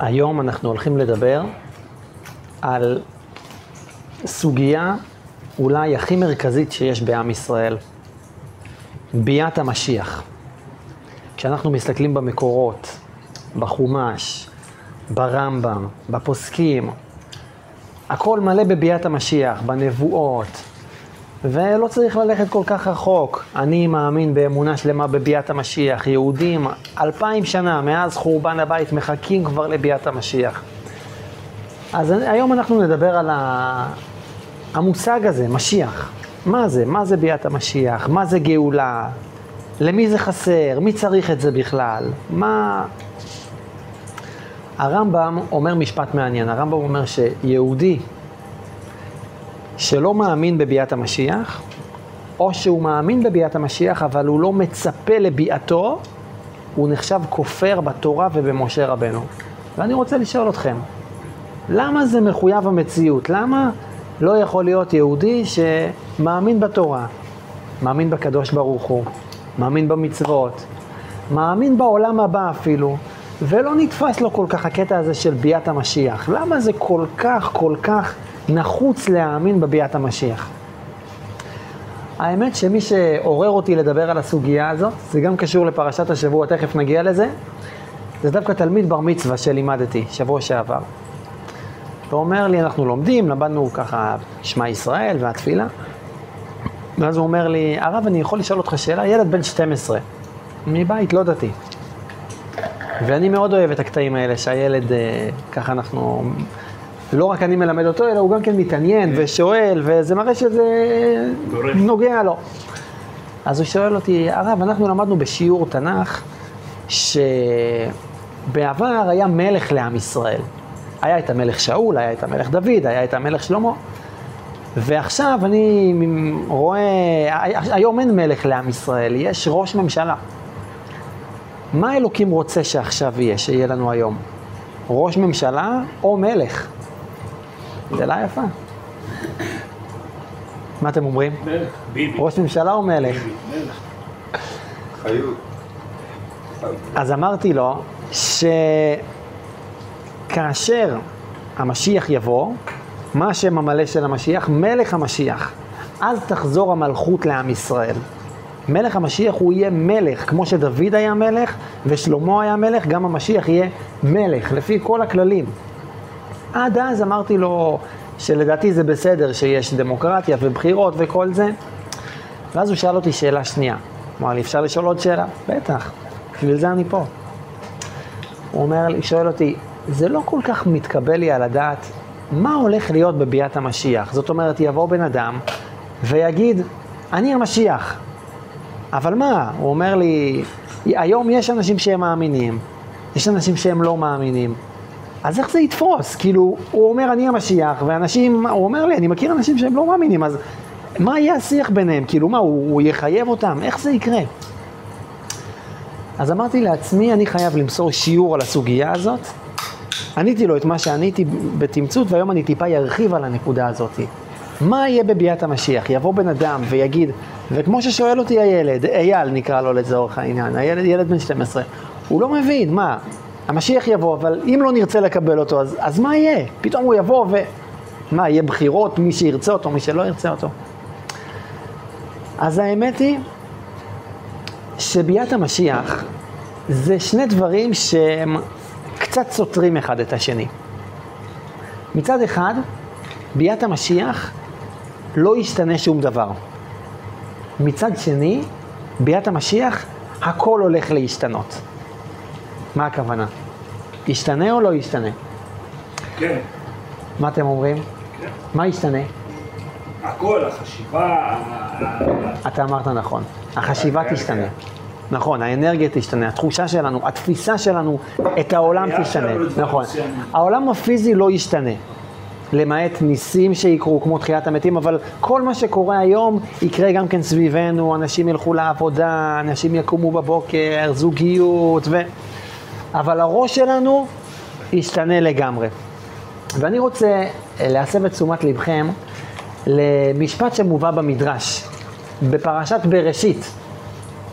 היום אנחנו הולכים לדבר על סוגיה אולי הכי מרכזית שיש בעם ישראל, ביאת המשיח. כשאנחנו מסתכלים במקורות, בחומש, ברמב"ם, בפוסקים, הכל מלא בביאת המשיח, בנבואות, ולא צריך ללכת כל כך רחוק. אני מאמין באמונה שלמה בביאת המשיח. יהודים, אלפיים שנה מאז חורבן הבית, מחכים כבר לביאת המשיח. אז היום אנחנו נדבר על המושג הזה, משיח. מה זה? מה זה ביאת המשיח? מה זה גאולה? למי זה חסר? מי צריך את זה בכלל? מה... הרמב"ם אומר משפט מעניין. הרמב"ם אומר שיהודי שלא מאמין בביאת המשיח, או שהוא מאמין בביאת המשיח, אבל הוא לא מצפה לביאתו, הוא נחשב כופר בתורה ובמשה רבנו. ואני רוצה לשאול אתכם, למה זה מחויב המציאות? למה לא יכול להיות יהודי שמאמין בתורה, מאמין בקדוש ברוך הוא, מאמין במצוות, מאמין בעולם הבא אפילו, ולא נתפס לו כל כך הקטע הזה של ביאת המשיח? למה זה כל כך, כל כך נחוץ להאמין בביאת המשיח. האמת שמי שעורר אותי לדבר על הסוגיה הזאת, זה גם קשור לפרשת השבוע, תכף נגיע לזה, זה דווקא תלמיד בר מצווה שלימדתי, שבוע שעבר. הוא אומר לי, אנחנו לומדים, למדנו ככה שמע ישראל והתפילה, ואז הוא אומר לי, הרב, אני יכול לשאול אותך שאלה? ילד בן 12, מבית לא דתי. ואני מאוד אוהב את הקטעים האלה, שהילד, אה, ככה אנחנו לא רק אני מלמד אותו, אלא הוא גם כן מתעניין כן. ושואל, וזה מראה שזה נוגע לו. אז הוא שואל אותי, הרב, אנחנו למדנו בשיעור תנ"ך, שבעבר היה מלך לעם ישראל. היה את המלך שאול, היה את המלך דוד, היה את המלך שלמה. ועכשיו אני רואה, היום אין מלך לעם ישראל, יש ראש ממשלה. מה אלוקים רוצה שעכשיו יהיה, שיהיה לנו היום? ראש ממשלה או מלך? שאלה יפה. מה אתם אומרים? מלך. ביבי. ראש ממשלה או מלך? מלך. חיות. אז אמרתי לו שכאשר המשיח יבוא, מה השם המלא של המשיח? מלך המשיח. אז תחזור המלכות לעם ישראל. מלך המשיח הוא יהיה מלך, כמו שדוד היה מלך ושלמה היה מלך, גם המשיח יהיה מלך, לפי כל הכללים. עד אז אמרתי לו שלדעתי זה בסדר שיש דמוקרטיה ובחירות וכל זה. ואז הוא שאל אותי שאלה שנייה. אמר לי, אפשר לשאול עוד שאלה? בטח, בשביל זה אני פה. הוא אומר לי, שואל אותי, זה לא כל כך מתקבל לי על הדעת מה הולך להיות בביאת המשיח. זאת אומרת, יבוא בן אדם ויגיד, אני המשיח. אבל מה? הוא אומר לי, היום יש אנשים שהם מאמינים, יש אנשים שהם לא מאמינים. אז איך זה יתפוס? כאילו, הוא אומר אני המשיח, ואנשים, הוא אומר לי, אני מכיר אנשים שהם לא מאמינים, אז מה יהיה השיח ביניהם? כאילו מה, הוא, הוא יחייב אותם? איך זה יקרה? אז אמרתי לעצמי, אני חייב למסור שיעור על הסוגיה הזאת. עניתי לו את מה שעניתי בתמצות, והיום אני טיפה ארחיב על הנקודה הזאת. מה יהיה בביאת המשיח? יבוא בן אדם ויגיד, וכמו ששואל אותי הילד, אייל נקרא לו לצורך העניין, הילד ילד בן 12, הוא לא מבין, מה, המשיח יבוא, אבל אם לא נרצה לקבל אותו, אז, אז מה יהיה? פתאום הוא יבוא ו... מה, יהיה בחירות, מי שירצה אותו, מי שלא ירצה אותו. אז האמת היא שביאת המשיח זה שני דברים שהם קצת סותרים אחד את השני. מצד אחד, ביאת המשיח לא ישתנה שום דבר. מצד שני, ביאת המשיח הכל הולך להשתנות. מה הכוונה? ישתנה או לא ישתנה? כן. מה אתם אומרים? כן. מה ישתנה? הכל, החשיבה, אתה אמרת נכון, החשיבה תשתנה. נכון, האנרגיה תשתנה, התחושה שלנו, התפיסה שלנו את העולם תשתנה. נכון. מסוימים. העולם הפיזי לא ישתנה. למעט ניסים שיקרו, כמו תחיית המתים, אבל כל מה שקורה היום יקרה גם כן סביבנו, אנשים ילכו לעבודה, אנשים יקומו בבוקר, זוגיות, ו... אבל הראש שלנו ישתנה לגמרי. ואני רוצה אה, להסב את תשומת לבכם למשפט שמובא במדרש, בפרשת בראשית.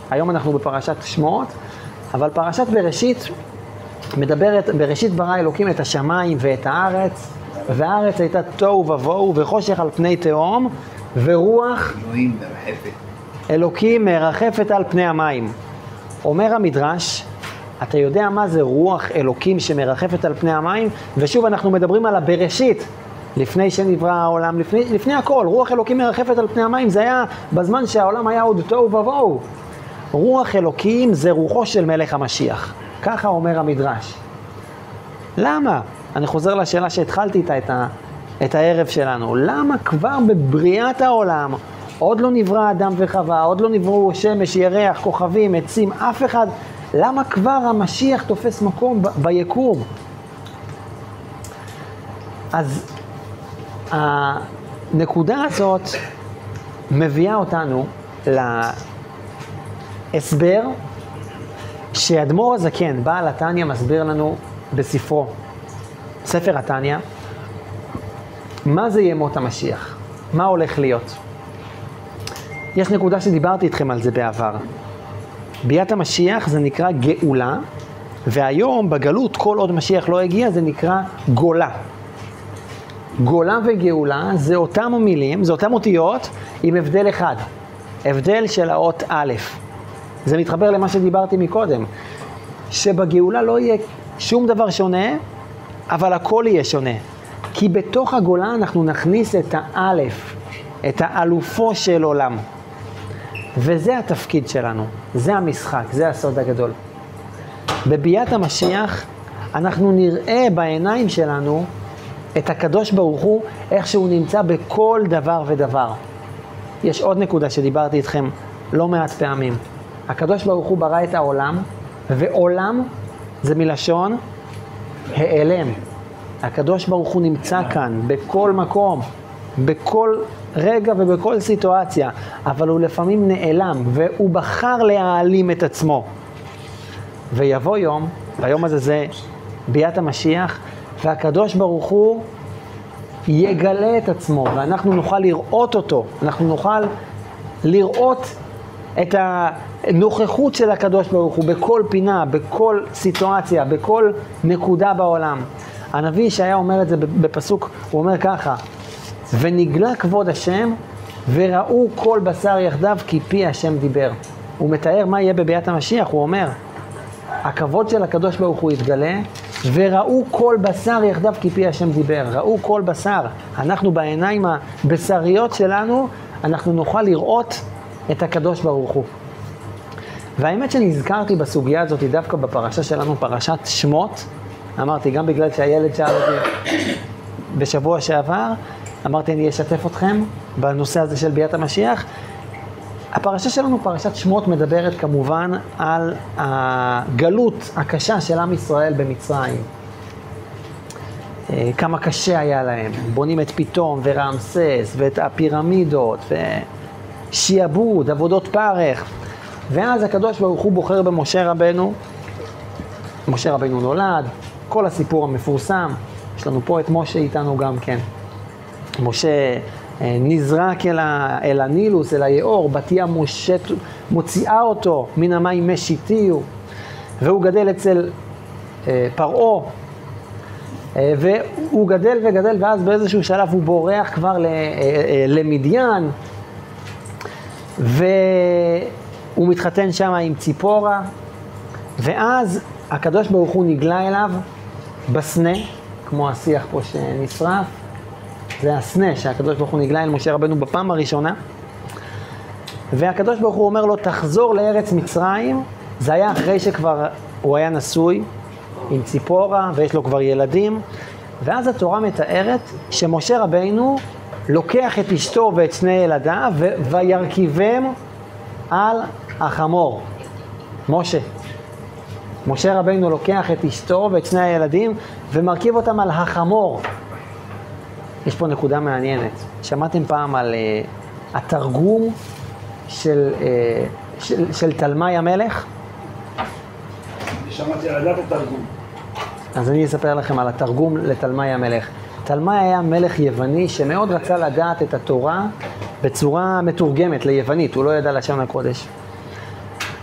היום אנחנו בפרשת שמות, אבל פרשת בראשית מדברת, בראשית ברא אלוקים את השמיים ואת הארץ, והארץ הייתה תוהו ובוהו וחושך על פני תהום, ורוח. אלוקים מרחפת על פני המים. אומר המדרש, אתה יודע מה זה רוח אלוקים שמרחפת על פני המים? ושוב, אנחנו מדברים על הבראשית, לפני שנברא העולם, לפני, לפני הכל, רוח אלוקים מרחפת על פני המים, זה היה בזמן שהעולם היה עוד תוהו ובוהו. רוח אלוקים זה רוחו של מלך המשיח, ככה אומר המדרש. למה? אני חוזר לשאלה שהתחלתי איתה את, ה, את הערב שלנו. למה כבר בבריאת העולם עוד לא נברא אדם וחווה, עוד לא נבראו שמש, ירח, כוכבים, עצים, אף אחד, למה כבר המשיח תופס מקום ב- ביקום? אז הנקודה הזאת מביאה אותנו להסבר שאדמו"ר הזקן, בעל התניא, מסביר לנו בספרו, ספר התניא, מה זה ימות המשיח? מה הולך להיות? יש נקודה שדיברתי איתכם על זה בעבר. ביאת המשיח זה נקרא גאולה, והיום בגלות, כל עוד משיח לא הגיע, זה נקרא גולה. גולה וגאולה זה אותם המילים, זה אותם אותיות עם הבדל אחד, הבדל של האות א'. זה מתחבר למה שדיברתי מקודם, שבגאולה לא יהיה שום דבר שונה, אבל הכל יהיה שונה. כי בתוך הגולה אנחנו נכניס את האלף, את האלופו של עולם. וזה התפקיד שלנו, זה המשחק, זה הסוד הגדול. בביאת המשיח אנחנו נראה בעיניים שלנו את הקדוש ברוך הוא, איך שהוא נמצא בכל דבר ודבר. יש עוד נקודה שדיברתי איתכם לא מעט פעמים. הקדוש ברוך הוא ברא את העולם, ועולם זה מלשון העלם. הקדוש ברוך הוא נמצא כאן, בכל מקום, בכל רגע ובכל סיטואציה, אבל הוא לפעמים נעלם, והוא בחר להעלים את עצמו. ויבוא יום, והיום הזה זה ביאת המשיח, והקדוש ברוך הוא יגלה את עצמו, ואנחנו נוכל לראות אותו, אנחנו נוכל לראות את הנוכחות של הקדוש ברוך הוא בכל פינה, בכל סיטואציה, בכל נקודה בעולם. הנביא ישעיה אומר את זה בפסוק, הוא אומר ככה, ונגלה כבוד השם וראו כל בשר יחדיו כי פי השם דיבר. הוא מתאר מה יהיה בביאת המשיח, הוא אומר, הכבוד של הקדוש ברוך הוא יתגלה, וראו כל בשר יחדיו כי פי השם דיבר. ראו כל בשר. אנחנו בעיניים הבשריות שלנו, אנחנו נוכל לראות את הקדוש ברוך הוא. והאמת שנזכרתי בסוגיה הזאת דווקא בפרשה שלנו, פרשת שמות. אמרתי, גם בגלל שהילד שאל אותי בשבוע שעבר, אמרתי, אני אשתף אתכם בנושא הזה של ביאת המשיח. הפרשה שלנו, פרשת שמות, מדברת כמובן על הגלות הקשה של עם ישראל במצרים. אה, כמה קשה היה להם. בונים את פיתום ורעמסס ואת הפירמידות ושיעבוד, עבודות פרך. ואז הקדוש ברוך הוא בוחר במשה רבנו. משה רבנו נולד, כל הסיפור המפורסם. יש לנו פה את משה איתנו גם כן. משה נזרק אל, ה, אל הנילוס, אל היאור, בתיה מושט, מוציאה אותו מן המים מי שיתיהו, והוא גדל אצל אה, פרעה, אה, והוא גדל וגדל, ואז באיזשהו שלב הוא בורח כבר ל, אה, אה, למדיין, והוא מתחתן שם עם ציפורה, ואז הקדוש ברוך הוא נגלה אליו בסנה, כמו השיח פה שנשרף, זה הסנה שהקדוש ברוך הוא נגלה אל משה רבנו בפעם הראשונה. והקדוש ברוך הוא אומר לו, תחזור לארץ מצרים. זה היה אחרי שכבר הוא היה נשוי עם ציפורה ויש לו כבר ילדים. ואז התורה מתארת שמשה רבנו לוקח את אשתו ואת שני ילדיו וירכיבם על החמור. משה. משה רבנו לוקח את אשתו ואת שני הילדים ומרכיב אותם על החמור. יש פה נקודה מעניינת. שמעתם פעם על uh, התרגום של, uh, של, של תלמי המלך? שמעתי על הדת התרגום. אז אני אספר לכם על התרגום לתלמי המלך. תלמי היה מלך יווני שמאוד רצה לדעת את התורה בצורה מתורגמת ליוונית, הוא לא ידע לשון הקודש.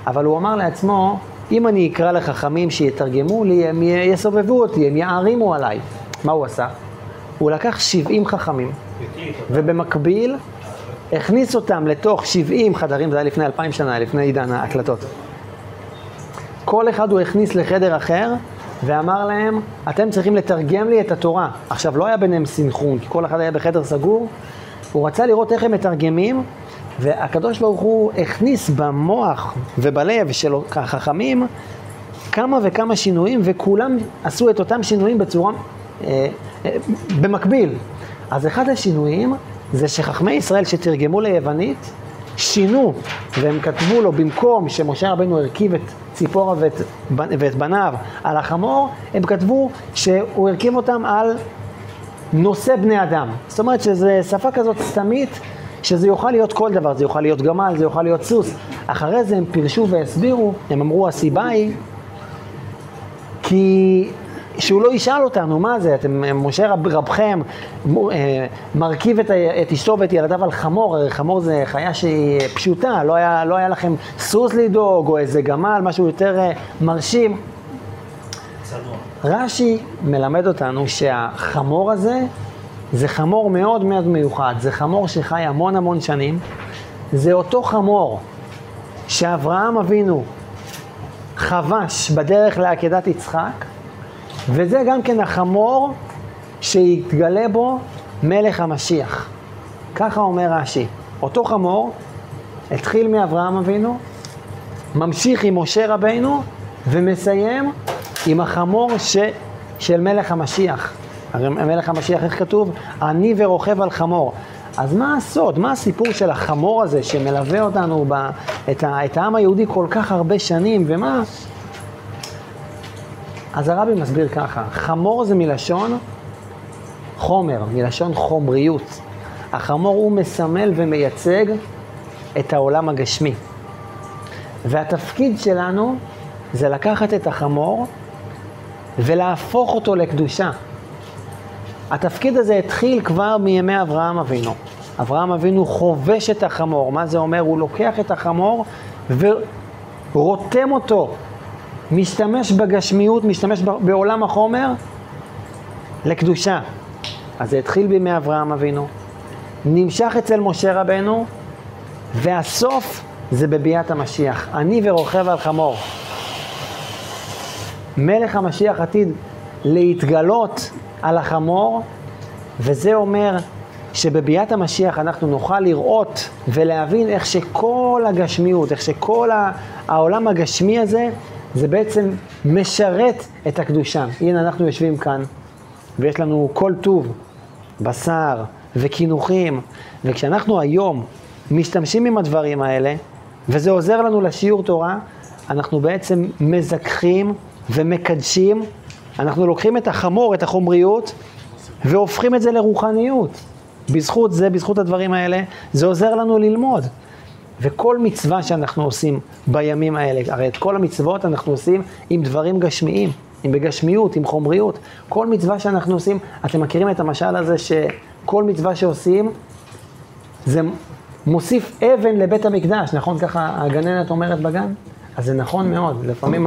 אבל הוא אמר לעצמו, אם אני אקרא לחכמים שיתרגמו לי, הם יסובבו אותי, הם יערימו עליי. מה הוא עשה? הוא לקח 70 חכמים, ובמקביל הכניס אותם לתוך 70 חדרים, זה היה לפני 2,000 שנה, לפני עידן ההקלטות. כל אחד הוא הכניס לחדר אחר ואמר להם, אתם צריכים לתרגם לי את התורה. עכשיו, לא היה ביניהם סינכרון, כי כל אחד היה בחדר סגור. הוא רצה לראות איך הם מתרגמים, והקדוש ברוך הוא הכניס במוח ובלב של החכמים כמה וכמה שינויים, וכולם עשו את אותם שינויים בצורה, אה, במקביל. אז אחד השינויים זה שחכמי ישראל שתרגמו ליוונית, שינו, והם כתבו לו, במקום שמשה רבנו הרכיב את ציפורה ואת, ואת בניו על החמור, הם כתבו שהוא הרכיב אותם על נושא בני אדם. זאת אומרת שזו שפה כזאת סתמית, שזה יוכל להיות כל דבר, זה יוכל להיות גמל, זה יוכל להיות סוס. אחרי זה הם פירשו והסבירו, הם אמרו הסיבה היא כי שהוא לא ישאל אותנו, מה זה, אתם, משה רב, רבכם אה, מרכיב את, את אשתו ואת ילדיו על חמור, הרי חמור זה חיה שהיא פשוטה, לא היה, לא היה לכם סוס לדאוג או איזה גמל, משהו יותר אה, מרשים. רש"י מלמד אותנו שהחמור הזה זה חמור מאוד מאוד מיוחד, זה חמור שחי המון המון שנים, זה אותו חמור שאברהם אבינו חבש בדרך לעקדת יצחק, וזה גם כן החמור שיתגלה בו מלך המשיח. ככה אומר רש"י. אותו חמור התחיל מאברהם אבינו, ממשיך עם משה רבינו, ומסיים עם החמור ש... של מלך המשיח. הרי מלך המשיח, איך כתוב? אני ורוכב על חמור. אז מה הסוד? מה הסיפור של החמור הזה שמלווה אותנו, ב... את, ה... את העם היהודי כל כך הרבה שנים, ומה? אז הרבי מסביר ככה, חמור זה מלשון חומר, מלשון חומריות. החמור הוא מסמל ומייצג את העולם הגשמי. והתפקיד שלנו זה לקחת את החמור ולהפוך אותו לקדושה. התפקיד הזה התחיל כבר מימי אברהם אבינו. אברהם אבינו חובש את החמור, מה זה אומר? הוא לוקח את החמור ורותם אותו, משתמש בגשמיות, משתמש בעולם החומר לקדושה. אז זה התחיל בימי אברהם אבינו, נמשך אצל משה רבנו, והסוף זה בביאת המשיח. אני ורוכב על חמור. מלך המשיח עתיד להתגלות על החמור, וזה אומר שבביאת המשיח אנחנו נוכל לראות ולהבין איך שכל הגשמיות, איך שכל העולם הגשמי הזה, זה בעצם משרת את הקדושה. הנה אנחנו יושבים כאן, ויש לנו כל טוב, בשר וקינוחים, וכשאנחנו היום משתמשים עם הדברים האלה, וזה עוזר לנו לשיעור תורה, אנחנו בעצם מזכחים ומקדשים, אנחנו לוקחים את החמור, את החומריות, והופכים את זה לרוחניות. בזכות זה, בזכות הדברים האלה, זה עוזר לנו ללמוד. וכל מצווה שאנחנו עושים בימים האלה, הרי את כל המצוות אנחנו עושים עם דברים גשמיים, עם בגשמיות, עם חומריות. כל מצווה שאנחנו עושים, אתם מכירים את המשל הזה שכל מצווה שעושים, זה מוסיף אבן לבית המקדש, נכון? ככה הגננת אומרת בגן? אז זה נכון מאוד, לפעמים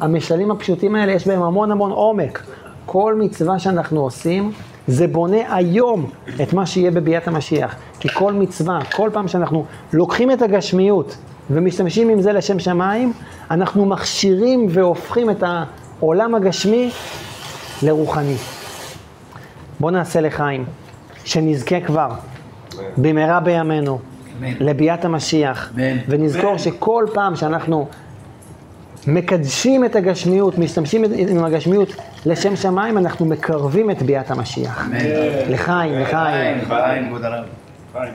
המשלים הפשוטים האלה יש בהם המון המון עומק. כל מצווה שאנחנו עושים, זה בונה היום את מה שיהיה בביאת המשיח. כי כל מצווה, כל פעם שאנחנו לוקחים את הגשמיות ומשתמשים עם זה לשם שמיים, אנחנו מכשירים והופכים את העולם הגשמי לרוחני. בואו נעשה לחיים, שנזכה כבר, במהרה בימינו, לביאת המשיח, ונזכור שכל פעם שאנחנו מקדשים את הגשמיות, משתמשים עם הגשמיות לשם שמיים, אנחנו מקרבים את ביאת המשיח. לחיים, לחיים. חיים.